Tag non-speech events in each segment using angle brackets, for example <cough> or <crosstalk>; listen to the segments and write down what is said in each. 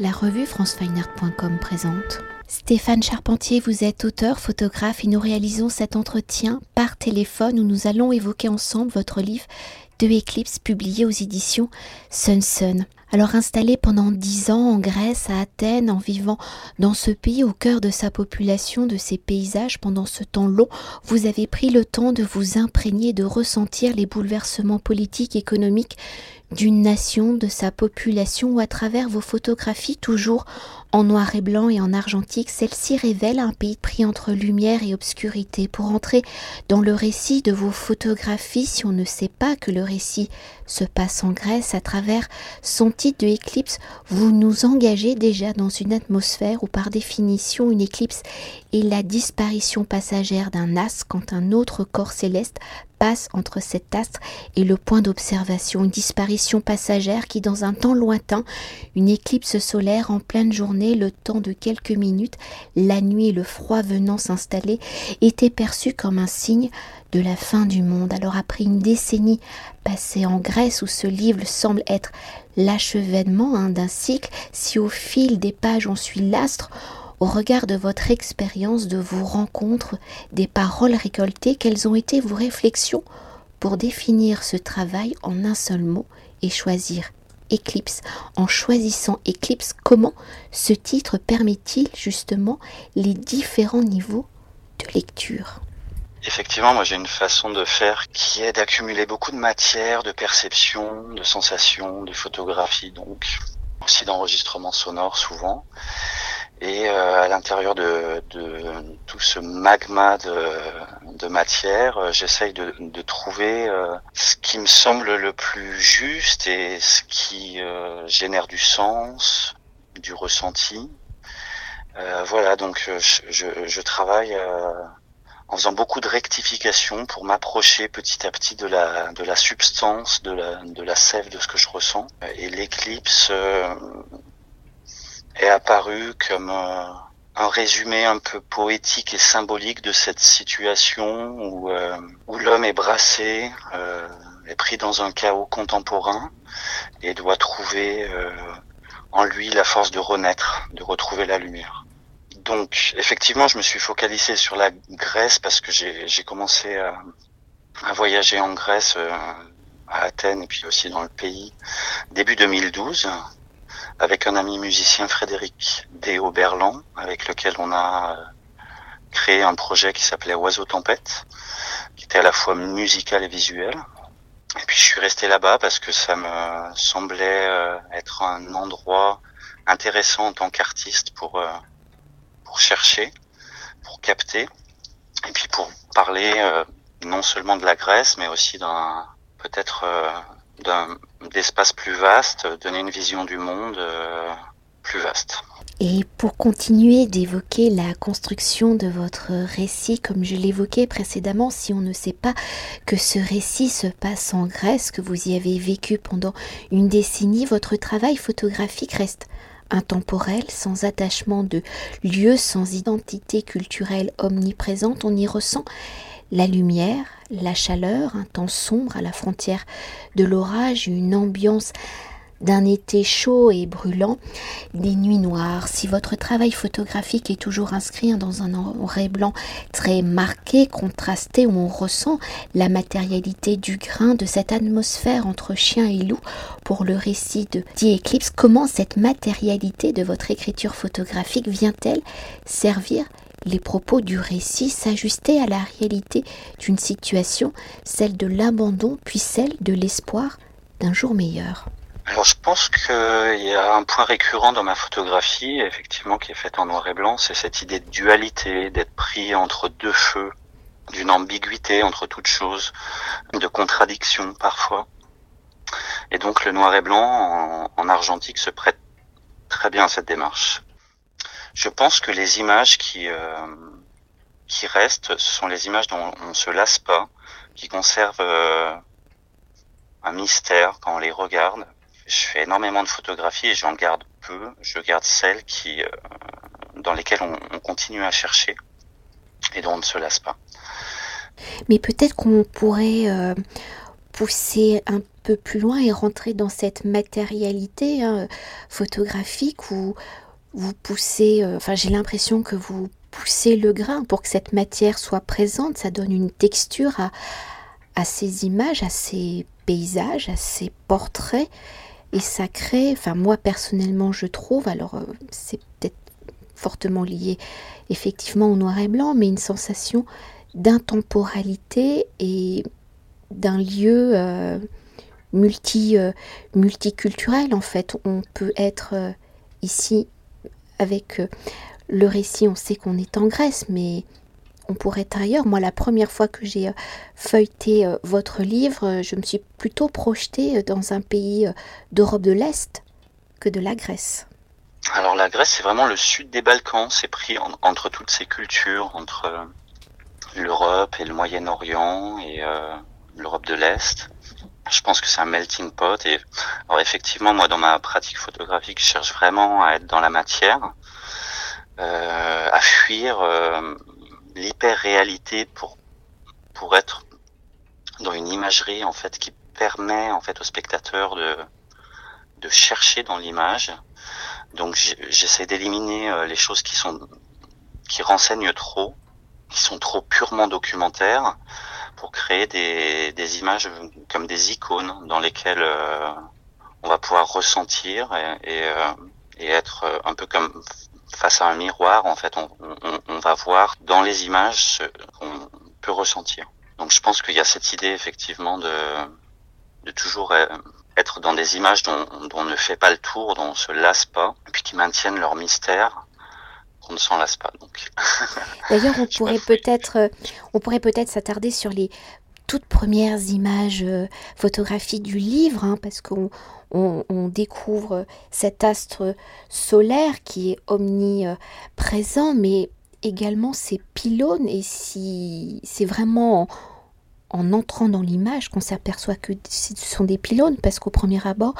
La revue francefineart.com présente. Stéphane Charpentier, vous êtes auteur, photographe et nous réalisons cet entretien par téléphone où nous allons évoquer ensemble votre livre de Eclipse publié aux éditions Sun Sun. Alors installé pendant dix ans en Grèce, à Athènes, en vivant dans ce pays au cœur de sa population, de ses paysages pendant ce temps long, vous avez pris le temps de vous imprégner, de ressentir les bouleversements politiques, économiques d'une nation, de sa population, ou à travers vos photographies toujours en noir et blanc et en argentique, celle-ci révèle un pays pris entre lumière et obscurité. Pour entrer dans le récit de vos photographies, si on ne sait pas que le récit se passe en Grèce, à travers son titre de vous nous engagez déjà dans une atmosphère où par définition une éclipse est la disparition passagère d'un astre quand un autre corps céleste passe entre cet astre et le point d'observation, une disparition passagère qui dans un temps lointain, une éclipse solaire en pleine journée, le temps de quelques minutes, la nuit et le froid venant s'installer, était perçu comme un signe de la fin du monde. Alors après une décennie passée en Grèce où ce livre semble être l'achèvement hein, d'un cycle, si au fil des pages on suit l'astre, au regard de votre expérience, de vos rencontres, des paroles récoltées, quelles ont été vos réflexions pour définir ce travail en un seul mot et choisir Éclipse. En choisissant Éclipse, comment ce titre permet-il justement les différents niveaux de lecture? Effectivement, moi j'ai une façon de faire qui est d'accumuler beaucoup de matière, de perception, de sensations, de photographie, donc aussi d'enregistrement sonore souvent. Et euh, à l'intérieur de, tout ce magma de, matière, euh, j'essaye de, trouver euh, ce qui me semble le plus juste et ce qui génère du sens, du ressenti. voilà, donc je, je travaille en faisant beaucoup de rectifications pour m'approcher petit à petit de la de la substance, de la de la sève de ce que je ressens. Et l'éclipse euh, est apparu comme euh, un résumé un peu poétique et symbolique de cette situation où euh, où l'homme est brassé, est pris dans un chaos contemporain et doit trouver en lui la force de renaître, de retrouver la lumière. Donc effectivement, je me suis focalisé sur la Grèce parce que j'ai commencé à, voyager en Grèce, euh, à Athènes et puis aussi dans le pays, début 2012, avec un ami musicien Frédéric Déoberlan, avec lequel on a euh, créé un projet qui s'appelait Oiseau Tempête, qui était à la fois musical et visuel. Et puis je suis resté là-bas parce que ça me semblait euh, être un endroit intéressant en tant qu'artiste pour pour chercher, pour capter, et puis pour parler euh, non seulement de la Grèce, mais aussi d'un peut-être euh, d'un d'espace plus vaste, donner une vision du monde euh, plus vaste. Et pour continuer d'évoquer la construction de votre récit, comme je l'évoquais précédemment, si on ne sait pas que ce récit se passe en Grèce, que vous y avez vécu pendant une décennie, votre travail photographique reste intemporel, sans attachement de lieu, sans identité culturelle omniprésente, on y ressent la lumière, la chaleur, un temps sombre à la frontière de l'orage, une ambiance d'un été chaud et brûlant, des nuits noires. Si votre travail photographique est toujours inscrit dans un et blanc très marqué, contrasté, où on ressent la matérialité du grain de cette atmosphère entre chien et loup pour le récit de The Eclipse, comment cette matérialité de votre écriture photographique vient-elle servir les propos du récit s'ajuster à la réalité d'une situation, celle de l'abandon puis celle de l'espoir d'un jour meilleur. Alors je pense qu'il y a un point récurrent dans ma photographie, effectivement, qui est faite en noir et blanc, c'est cette idée de dualité, d'être pris entre deux feux, d'une ambiguïté entre toutes choses, de contradiction parfois. Et donc le noir et blanc en, argentique se prête très bien à cette démarche. Je pense que les images qui euh, qui restent, ce sont les images dont on se lasse pas, qui conservent euh, un mystère quand on les regarde, je fais énormément de photographies et j'en garde peu. Je garde celles qui, euh, dans lesquelles on, continue à chercher et dont on ne se lasse pas. Mais peut-être qu'on pourrait pousser un peu plus loin et rentrer dans cette matérialité hein, photographique où vous poussez, euh, enfin j'ai l'impression que vous poussez le grain pour que cette matière soit présente, ça donne une texture à, à ces images, à ces paysages, à ces portraits et ça crée, enfin moi personnellement je trouve, alors euh, c'est peut-être fortement lié effectivement au noir et blanc, mais une sensation d'intemporalité et d'un lieu euh, multi, euh, multiculturel en fait. On peut être ici avec le récit, on sait qu'on est en Grèce, mais on pourrait être ailleurs. Moi, la première fois que j'ai feuilleté votre livre, je me suis plutôt projetée dans un pays d'Europe de l'Est que de la Grèce. Alors la Grèce, c'est vraiment le sud des Balkans, c'est pris entre toutes ces cultures, entre l'Europe et le Moyen-Orient et l'Europe de l'Est. Je pense que c'est un melting pot et alors effectivement moi dans ma pratique photographique je cherche vraiment à être dans la matière, euh, à fuir euh, l'hyper-réalité pour pour être dans une imagerie en fait qui permet en fait au spectateur de de chercher dans l'image. Donc j'essaie d'éliminer euh, les choses qui sont qui renseignent trop, qui sont trop purement documentaires pour créer des, des, images comme des icônes dans lesquelles euh, on va pouvoir ressentir et, et, euh, et, être un peu comme face à un miroir. En fait, on, on, on va voir dans les images ce qu'on peut ressentir. Donc, je pense qu'il y a cette idée effectivement de, de toujours euh, être dans des images dont, dont on ne fait pas le tour, dont on se lasse pas, et puis qui maintiennent leur mystère on ne s'en lasse pas. Donc. <laughs> D'ailleurs, on, pourrait peut-être, euh, on pourrait peut-être s'attarder sur les toutes premières images euh, photographiques du livre, hein, parce qu'on on, découvre cet astre solaire qui est omniprésent, mais également ces pylônes. Et si c'est vraiment en, en, entrant dans l'image qu'on s'aperçoit que ce sont des pylônes, parce qu'au premier abord,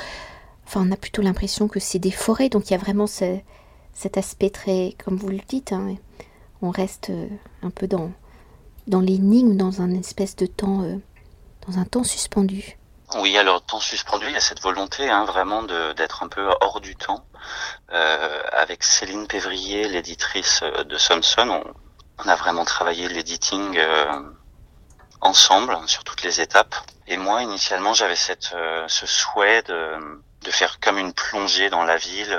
enfin, on a plutôt l'impression que c'est des forêts. Donc il y a vraiment ce, cet aspect très, comme vous le dites, hein, on reste euh, un peu dans, dans l'énigme, dans un espèce de temps, euh, dans un temps suspendu. Oui, alors temps suspendu, il y a cette volonté hein, vraiment d'être un peu hors du temps. Euh, avec Céline Pévrier, l'éditrice de Samson, on, a vraiment travaillé l'editing euh, ensemble sur toutes les étapes. Et moi, initialement, j'avais cette ce souhait de, de faire comme une plongée dans la ville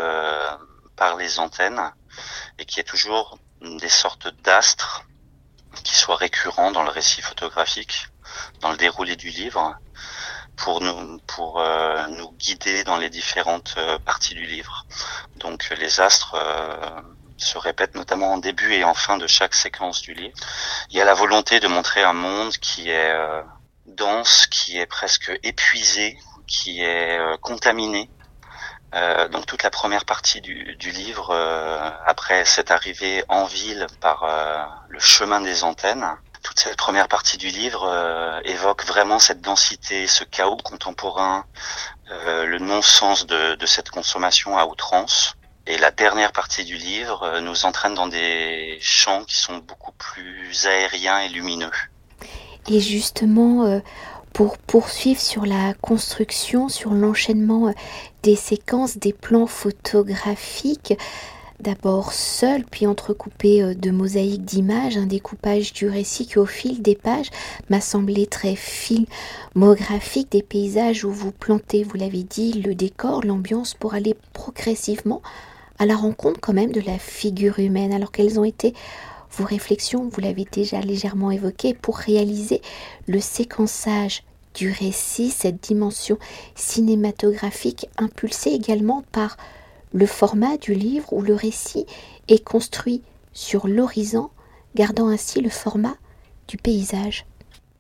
par les antennes et qui est toujours des sortes d'astres qui soient récurrents dans le récit photographique, dans le déroulé du livre, pour nous pour euh, nous guider dans les différentes euh, parties du livre. Donc les astres euh, se répètent notamment en début et en fin de chaque séquence du livre. Il y a la volonté de montrer un monde qui est dense, qui est presque épuisé, qui est contaminé euh, donc toute la première partie du, du livre, euh, après cette arrivée en ville par euh, le chemin des antennes, toute cette première partie du livre euh, évoque vraiment cette densité, ce chaos contemporain, euh, le non-sens de, de, cette consommation à outrance. Et la dernière partie du livre nous entraîne dans des champs qui sont beaucoup plus aériens et lumineux. Et justement, pour poursuivre sur la construction, sur l'enchaînement euh, des séquences, des plans photographiques, d'abord seul, puis entrecoupé euh, de mosaïques d'images, un découpage du récit qui au fil des pages m'a semblé très filmographique, des paysages où vous plantez, vous l'avez dit, le décor, l'ambiance pour aller progressivement à la rencontre quand même de la figure humaine, alors qu'elles ont été vos réflexions, vous l'avez déjà légèrement évoqué, pour réaliser le séquençage du récit, cette dimension cinématographique impulsée également par le format du livre où le récit est construit sur l'horizon, gardant ainsi le format du paysage.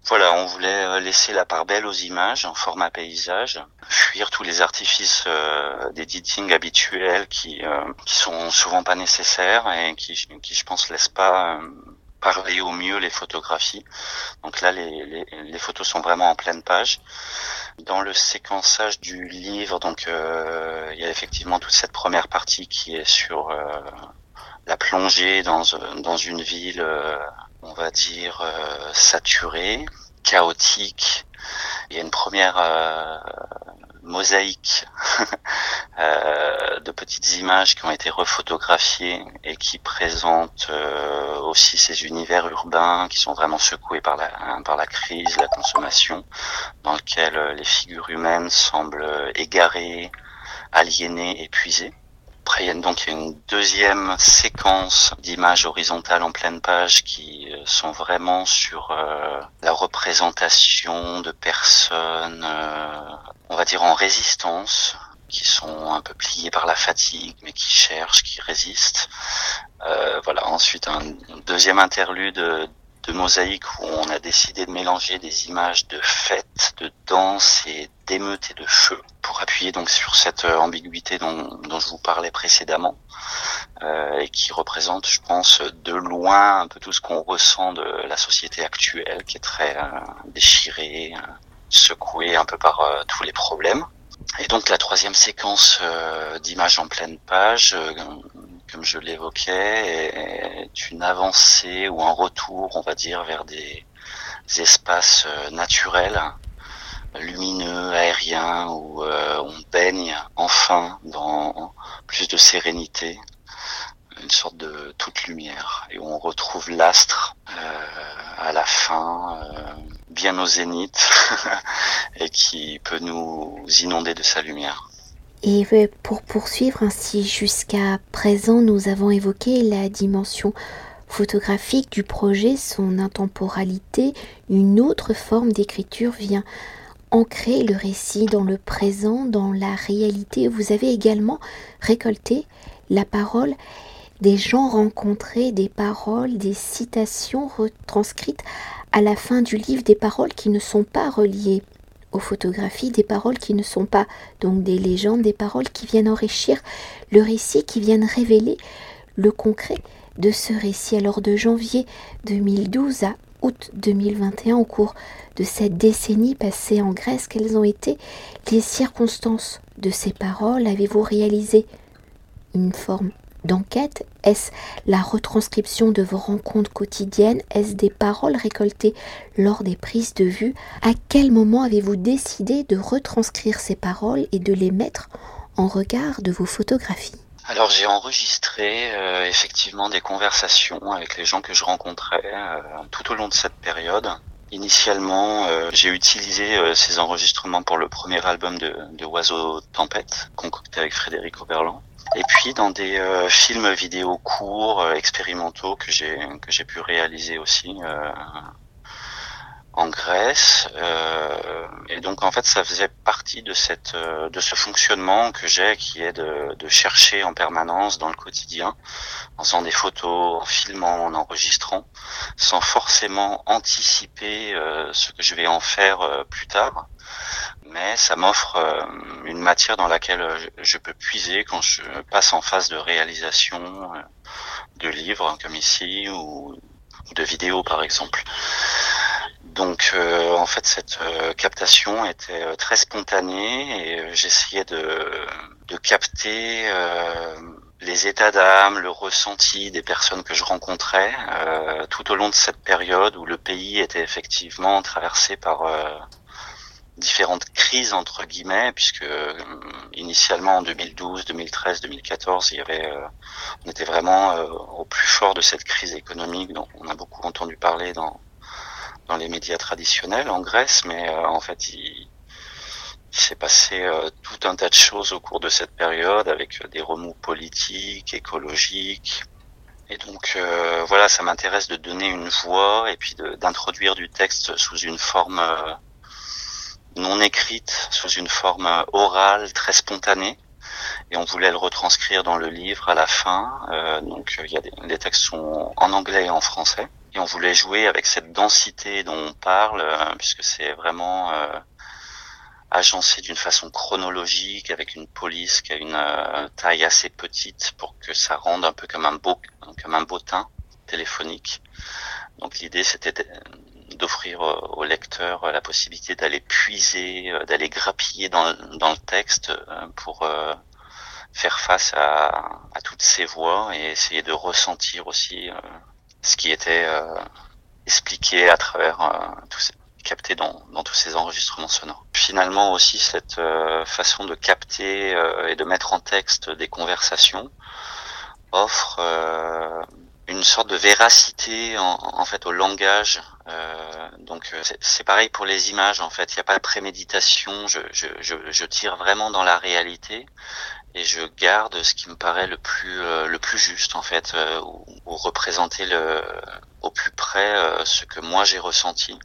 Voilà, on voulait euh, laisser la part belle aux images en format paysage, fuir tous les artifices euh, d'editing habituels qui, euh, sont souvent pas nécessaires et qui, qui je pense, laissent pas euh, parler au mieux les photographies. Donc là, les, les, photos sont vraiment en pleine page. Dans le séquençage du livre, donc euh, il y a effectivement toute cette première partie qui est sur euh, la plongée dans, une ville, on va dire, euh, saturée, chaotique, Il y a une première mosaïque <laughs> euh, de petites images qui ont été refotographiées et qui présentent euh, aussi ces univers urbains qui sont vraiment secoués par la, par la crise, la consommation, dans lequel euh, les figures humaines semblent égarées, aliénées, épuisées. Après, il y a une deuxième séquence d'images horizontales en pleine page qui euh, sont vraiment sur euh, la représentation de personnes, euh, on va dire en résistance, qui sont un peu pliées par la fatigue, mais qui cherchent, qui résistent. voilà. Ensuite, un deuxième interlude de mosaïque où on a décidé de mélanger des images de fêtes, de danse et d'émeutes et de feux pour appuyer donc sur cette euh, ambiguïté dont, dont je vous parlais précédemment euh, et qui représente, je pense, de loin un peu tout ce qu'on ressent de la société actuelle qui est très euh, déchirée, euh, secouée un peu par tous les problèmes. Et donc la troisième séquence d'images en pleine page comme je l'évoquais, est une avancée ou un retour, on va dire, vers des espaces euh, naturels, lumineux, aériens, où euh, on baigne enfin dans plus de sérénité, une sorte de toute lumière, et où on retrouve l'astre euh, à la fin, bien au zénith, <laughs> et qui peut nous inonder de sa lumière. Et pour poursuivre ainsi, jusqu'à présent, nous avons évoqué la dimension photographique du projet, son intemporalité. Une autre forme d'écriture vient ancrer le récit dans le présent, dans la réalité. Vous avez également récolté la parole des gens rencontrés, des paroles, des citations retranscrites à la fin du livre, des paroles qui ne sont pas reliées aux photographies des paroles qui ne sont pas donc des légendes, des paroles qui viennent enrichir le récit, qui viennent révéler le concret de ce récit. Alors de janvier 2012 à août 2021, au cours de cette décennie passée en Grèce, quelles ont été les circonstances de ces paroles? Avez-vous réalisé une forme d'enquête? Est-ce la retranscription de vos rencontres quotidiennes? Est-ce des paroles récoltées lors des prises de vue? À quel moment avez-vous décidé de retranscrire ces paroles et de les mettre en regard de vos photographies? Alors j'ai enregistré euh, effectivement des conversations avec les gens que je rencontrais euh, tout au long de cette période. Initialement, euh, j'ai utilisé ces enregistrements pour le premier album de, de Oiseau Tempête, concocté avec Frédéric Oberland. Et puis dans des euh, films vidéo courts, euh, expérimentaux que j'ai que j'ai pu réaliser aussi euh, en Grèce. et donc en fait ça faisait partie de cette de ce fonctionnement que j'ai qui est de, de chercher en permanence dans le quotidien, en faisant des photos, en filmant, en enregistrant, sans forcément anticiper ce que je vais en faire plus tard mais ça m'offre euh, une matière dans laquelle euh, je peux puiser quand je passe en phase de réalisation euh, de livres comme ici ou de vidéos par exemple. Donc en fait cette captation était très spontanée et j'essayais de, de capter les états d'âme, le ressenti des personnes que je rencontrais tout au long de cette période où le pays était effectivement traversé par différentes crises entre guillemets puisque euh, initialement en 2012, 2013, 2014 il y avait euh, on était vraiment euh, au plus fort de cette crise économique dont on a beaucoup entendu parler dans dans les médias traditionnels en Grèce mais en fait il, il s'est passé tout un tas de choses au cours de cette période avec des remous politiques, écologiques et donc voilà, ça m'intéresse de donner une voix et puis d'introduire du texte sous une forme non écrite, sous une forme orale, très spontanée. Et on voulait le retranscrire dans le livre à la fin. Euh, donc y a des, les textes sont en anglais et en français. Et on voulait jouer avec cette densité dont on parle, euh, puisque c'est vraiment euh, agencé d'une façon chronologique, avec une police qui a une euh, taille assez petite pour que ça rende un peu comme un beau, comme un téléphonique. Donc l'idée c'était d'offrir au lecteur la possibilité d'aller puiser, d'aller grappiller dans, le texte pour faire face à, toutes ces voix et essayer de ressentir aussi ce qui était expliqué à travers ces, capté dans, dans tous ces enregistrements sonores. Finalement aussi cette euh, façon de capter euh, et de mettre en texte des conversations offre euh, une sorte de véracité en, en fait au langage. donc c'est pareil pour les images en fait. Il n'y a pas de préméditation. Je, je, je, je, tire vraiment dans la réalité et je garde ce qui me paraît le plus le plus juste en fait ou, ou représenter le au plus près ce que moi j'ai ressenti.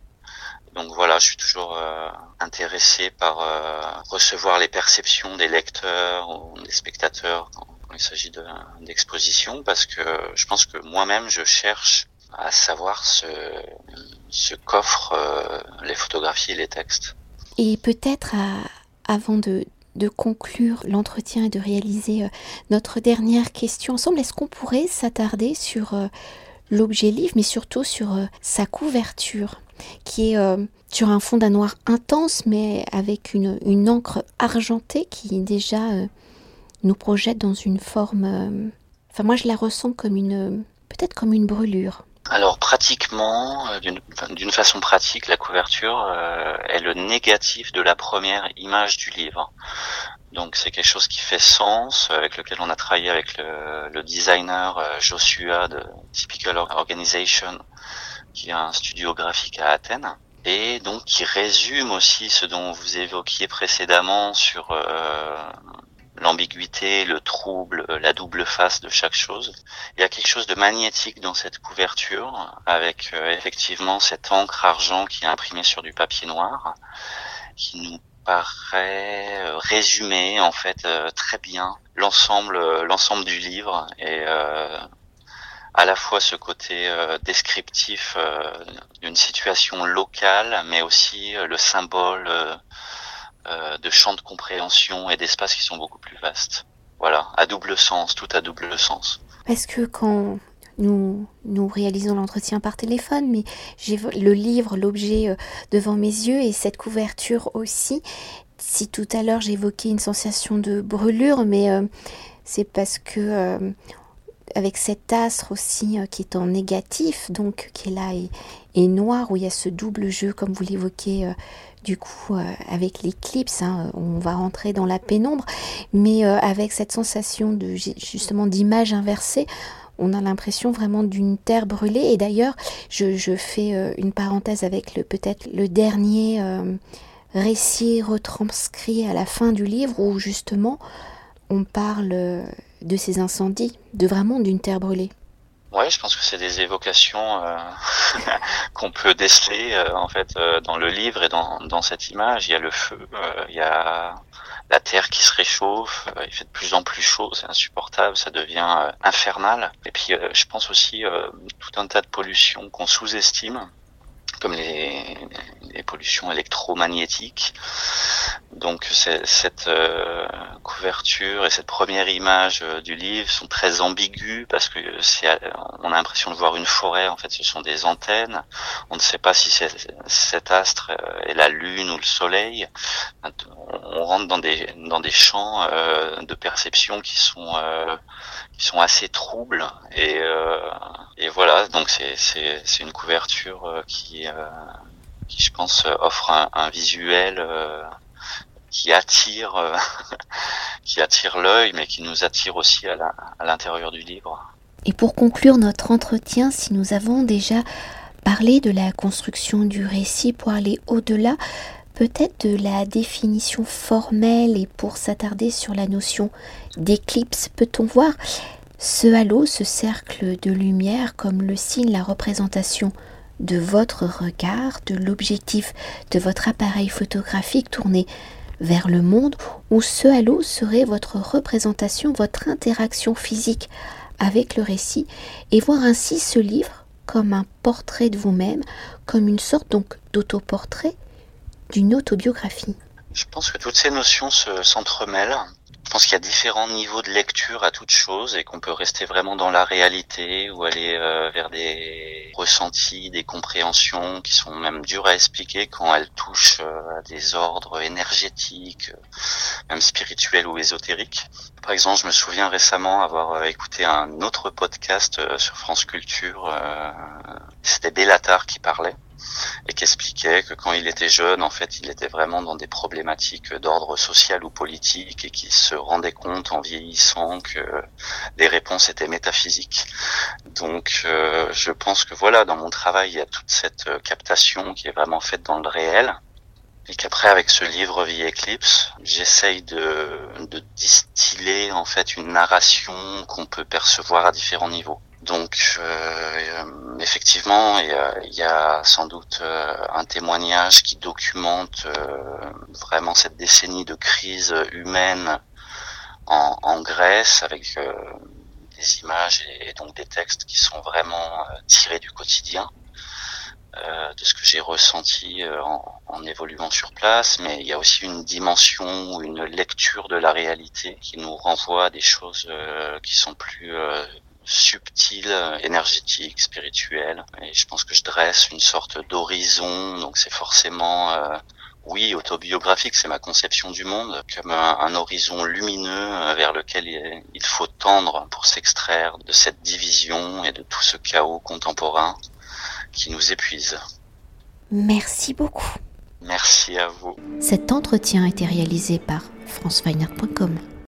Donc voilà, je suis toujours euh, intéressé par euh, recevoir les perceptions des lecteurs ou des spectateurs quand, il s'agit d'exposition, parce que je pense que moi-même, je cherche à savoir ce, ce qu'offrent euh, les photographies et les textes. Et peut-être avant de, de conclure l'entretien et de réaliser notre dernière question ensemble, est-ce qu'on pourrait s'attarder sur l'objet livre, mais surtout sur sa couverture qui est euh, sur un fond d'un noir intense, mais avec une, encre argentée qui déjà euh, nous projette dans une forme. Euh, enfin, moi, je la ressens comme une, peut-être comme une brûlure. Alors pratiquement, d'une façon pratique, la couverture est le négatif de la première image du livre. Donc c'est quelque chose qui fait sens, avec lequel on a travaillé avec le, le designer Joshua de Typical Organization qui a un studio graphique à Athènes et donc qui résume aussi ce dont vous évoquiez précédemment sur euh, l'ambiguïté, le trouble, la double face de chaque chose. Il y a quelque chose de magnétique dans cette couverture avec euh, effectivement cette encre argent qui est imprimée sur du papier noir qui nous paraît euh, résumer en fait très bien l'ensemble l'ensemble du livre et à la fois ce côté euh, descriptif euh, d'une situation locale, mais aussi euh, le symbole de champs de compréhension et d'espaces qui sont beaucoup plus vastes. Voilà, à double sens, tout à double sens. Parce que quand nous, nous réalisons l'entretien par téléphone, mais j'ai le livre, l'objet devant mes yeux et cette couverture aussi. Si tout à l'heure j'évoquais une sensation de brûlure, mais c'est parce que avec cet astre aussi euh, qui est en négatif, donc qui est là et, noir, où il y a ce double jeu, comme vous l'évoquez, euh, du coup, euh, avec l'éclipse, hein, on va rentrer dans la pénombre, mais avec cette sensation de justement d'image inversée, on a l'impression vraiment d'une terre brûlée. Et d'ailleurs, je, fais une parenthèse avec peut-être le dernier récit retranscrit à la fin du livre, où justement on parle de ces incendies, de vraiment d'une terre brûlée. Ouais, je pense que c'est des évocations euh, <laughs> qu'on peut déceler euh, en fait euh, dans le livre et dans, dans cette image. Il y a le feu, il y a la terre qui se réchauffe, il fait de plus en plus chaud, c'est insupportable, ça devient infernal. Et puis je pense aussi tout un tas de pollutions qu'on sous-estime comme les, les, pollutions électromagnétiques. Donc cette euh, couverture et cette première image euh, du livre sont très ambiguës parce que on a l'impression de voir une forêt. En fait, ce sont des antennes. On ne sait pas si cet astre euh, est la lune ou le soleil. On rentre dans des dans des champs de perception qui sont qui sont assez troubles et, euh, et voilà donc c'est c'est une couverture euh, qui euh, qui je pense offre un, un visuel euh, qui attire <laughs> qui attire l'œil mais qui nous attire aussi à l'intérieur du livre. Et pour conclure notre entretien, si nous avons déjà parlé de la construction du récit pour aller au-delà, peut-être de la définition formelle et pour s'attarder sur la notion d'éclipse, peut-on voir ce halo, ce cercle de lumière comme le signe, la représentation de votre regard, de l'objectif de votre appareil photographique tourné vers le monde, ou ce halo serait votre représentation, votre interaction physique avec le récit, et voir ainsi ce livre comme un portrait de vous-même, comme une sorte donc d'autoportrait d'une autobiographie. Je pense que toutes ces notions s'entremêlent Je pense qu'il y a différents niveaux de lecture à toute chose et qu'on peut rester vraiment dans la réalité ou aller euh, vers des ressentis, des compréhensions qui sont même dures à expliquer quand elles touchent euh, à des ordres énergétiques, euh, même spirituels ou ésotériques. Par exemple, je me souviens récemment avoir écouté un autre podcast sur France Culture. C'était Bellatar qui parlait et qui expliquait que quand il était jeune, en fait, il était vraiment dans des problématiques d'ordre social ou politique et qu'il se rendait compte en vieillissant que les réponses étaient métaphysiques. Donc, euh, je pense que voilà, dans mon travail, il y a toute cette captation qui est vraiment faite dans le réel. Et qu'après, avec ce livre Vie Eclipse, j'essaye de, de distiller en fait une narration qu'on peut percevoir à différents niveaux. Donc euh, effectivement, il y, a, sans doute euh, un témoignage qui documente euh, vraiment cette décennie de crise humaine en, Grèce avec des images et, donc des textes qui sont vraiment tirés du quotidien. de ce que j'ai ressenti en, en, évoluant sur place, mais il y a aussi une dimension une lecture de la réalité qui nous renvoie à des choses qui sont plus subtil, énergétique, spirituel. Et je pense que je dresse une sorte d'horizon. Donc c'est forcément, euh, oui, autobiographique. C'est ma conception du monde comme un, horizon lumineux euh, vers lequel il faut tendre pour s'extraire de cette division et de tout ce chaos contemporain qui nous épuise. Merci beaucoup. Merci à vous. Cet entretien a été réalisé par franceweiner.com.